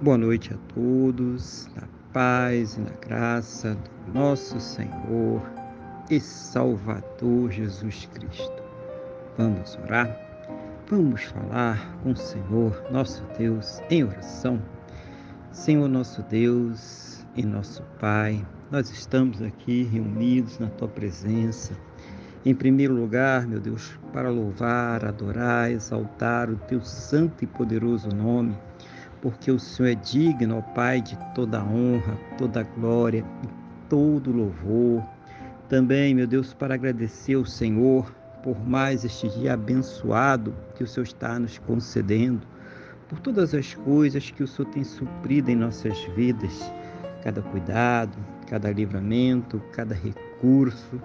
Boa noite a todos, na paz e na graça do nosso Senhor e Salvador Jesus Cristo. Vamos orar? Vamos falar com o Senhor, nosso Deus, em oração. Senhor, nosso Deus e nosso Pai, nós estamos aqui reunidos na Tua presença. Em primeiro lugar, meu Deus, para louvar, adorar, exaltar o Teu santo e poderoso nome porque o Senhor é digno, ó Pai, de toda honra, toda glória e todo louvor. Também, meu Deus, para agradecer ao Senhor por mais este dia abençoado que o Senhor está nos concedendo, por todas as coisas que o Senhor tem suprido em nossas vidas, cada cuidado, cada livramento, cada recurso,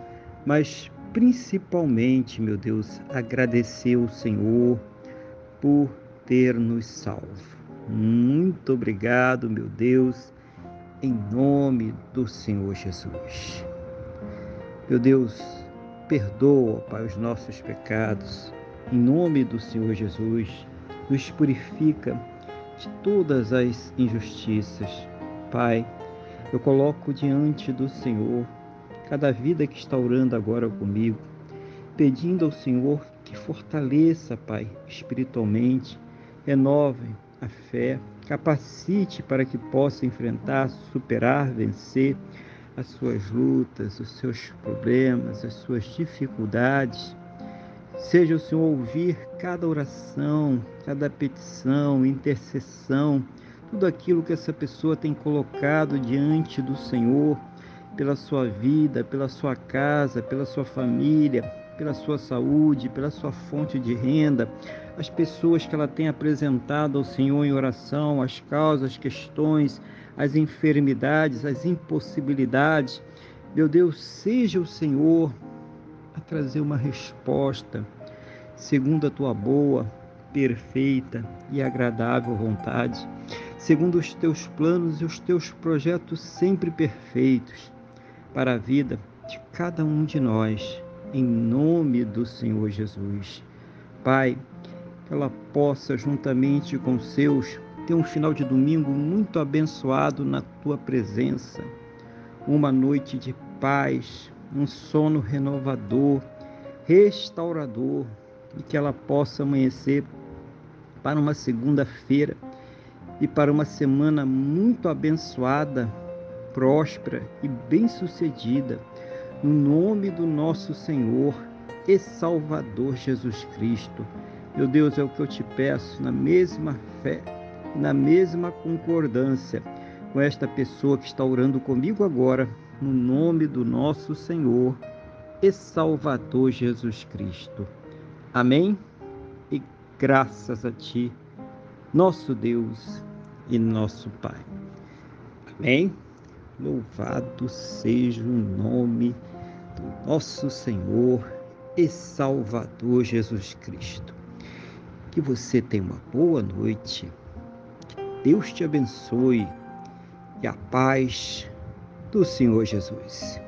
mas principalmente, meu Deus, agradecer ao Senhor por ter nos salvo. Muito obrigado, meu Deus, em nome do Senhor Jesus. Meu Deus, perdoa, Pai, os nossos pecados. Em nome do Senhor Jesus, nos purifica de todas as injustiças. Pai, eu coloco diante do Senhor cada vida que está orando agora comigo, pedindo ao Senhor que fortaleça, Pai, espiritualmente, renove a fé, capacite para que possa enfrentar, superar, vencer as suas lutas, os seus problemas, as suas dificuldades. Seja o Senhor ouvir cada oração, cada petição, intercessão, tudo aquilo que essa pessoa tem colocado diante do Senhor, pela sua vida, pela sua casa, pela sua família, pela sua saúde, pela sua fonte de renda, as pessoas que ela tem apresentado ao Senhor em oração, as causas, as questões, as enfermidades, as impossibilidades. Meu Deus, seja o Senhor a trazer uma resposta segundo a tua boa, perfeita e agradável vontade, segundo os teus planos e os teus projetos sempre perfeitos para a vida de cada um de nós, em nome do Senhor Jesus. Pai, que ela possa, juntamente com seus, ter um final de domingo muito abençoado na tua presença, uma noite de paz, um sono renovador, restaurador, e que ela possa amanhecer para uma segunda-feira e para uma semana muito abençoada, próspera e bem-sucedida, no nome do nosso Senhor e Salvador Jesus Cristo. Meu Deus, é o que eu te peço, na mesma fé, na mesma concordância com esta pessoa que está orando comigo agora, no nome do nosso Senhor e Salvador Jesus Cristo. Amém? E graças a Ti, nosso Deus e nosso Pai. Amém? Louvado seja o nome do nosso Senhor e Salvador Jesus Cristo. Que você tenha uma boa noite. Que Deus te abençoe. E a paz do Senhor Jesus.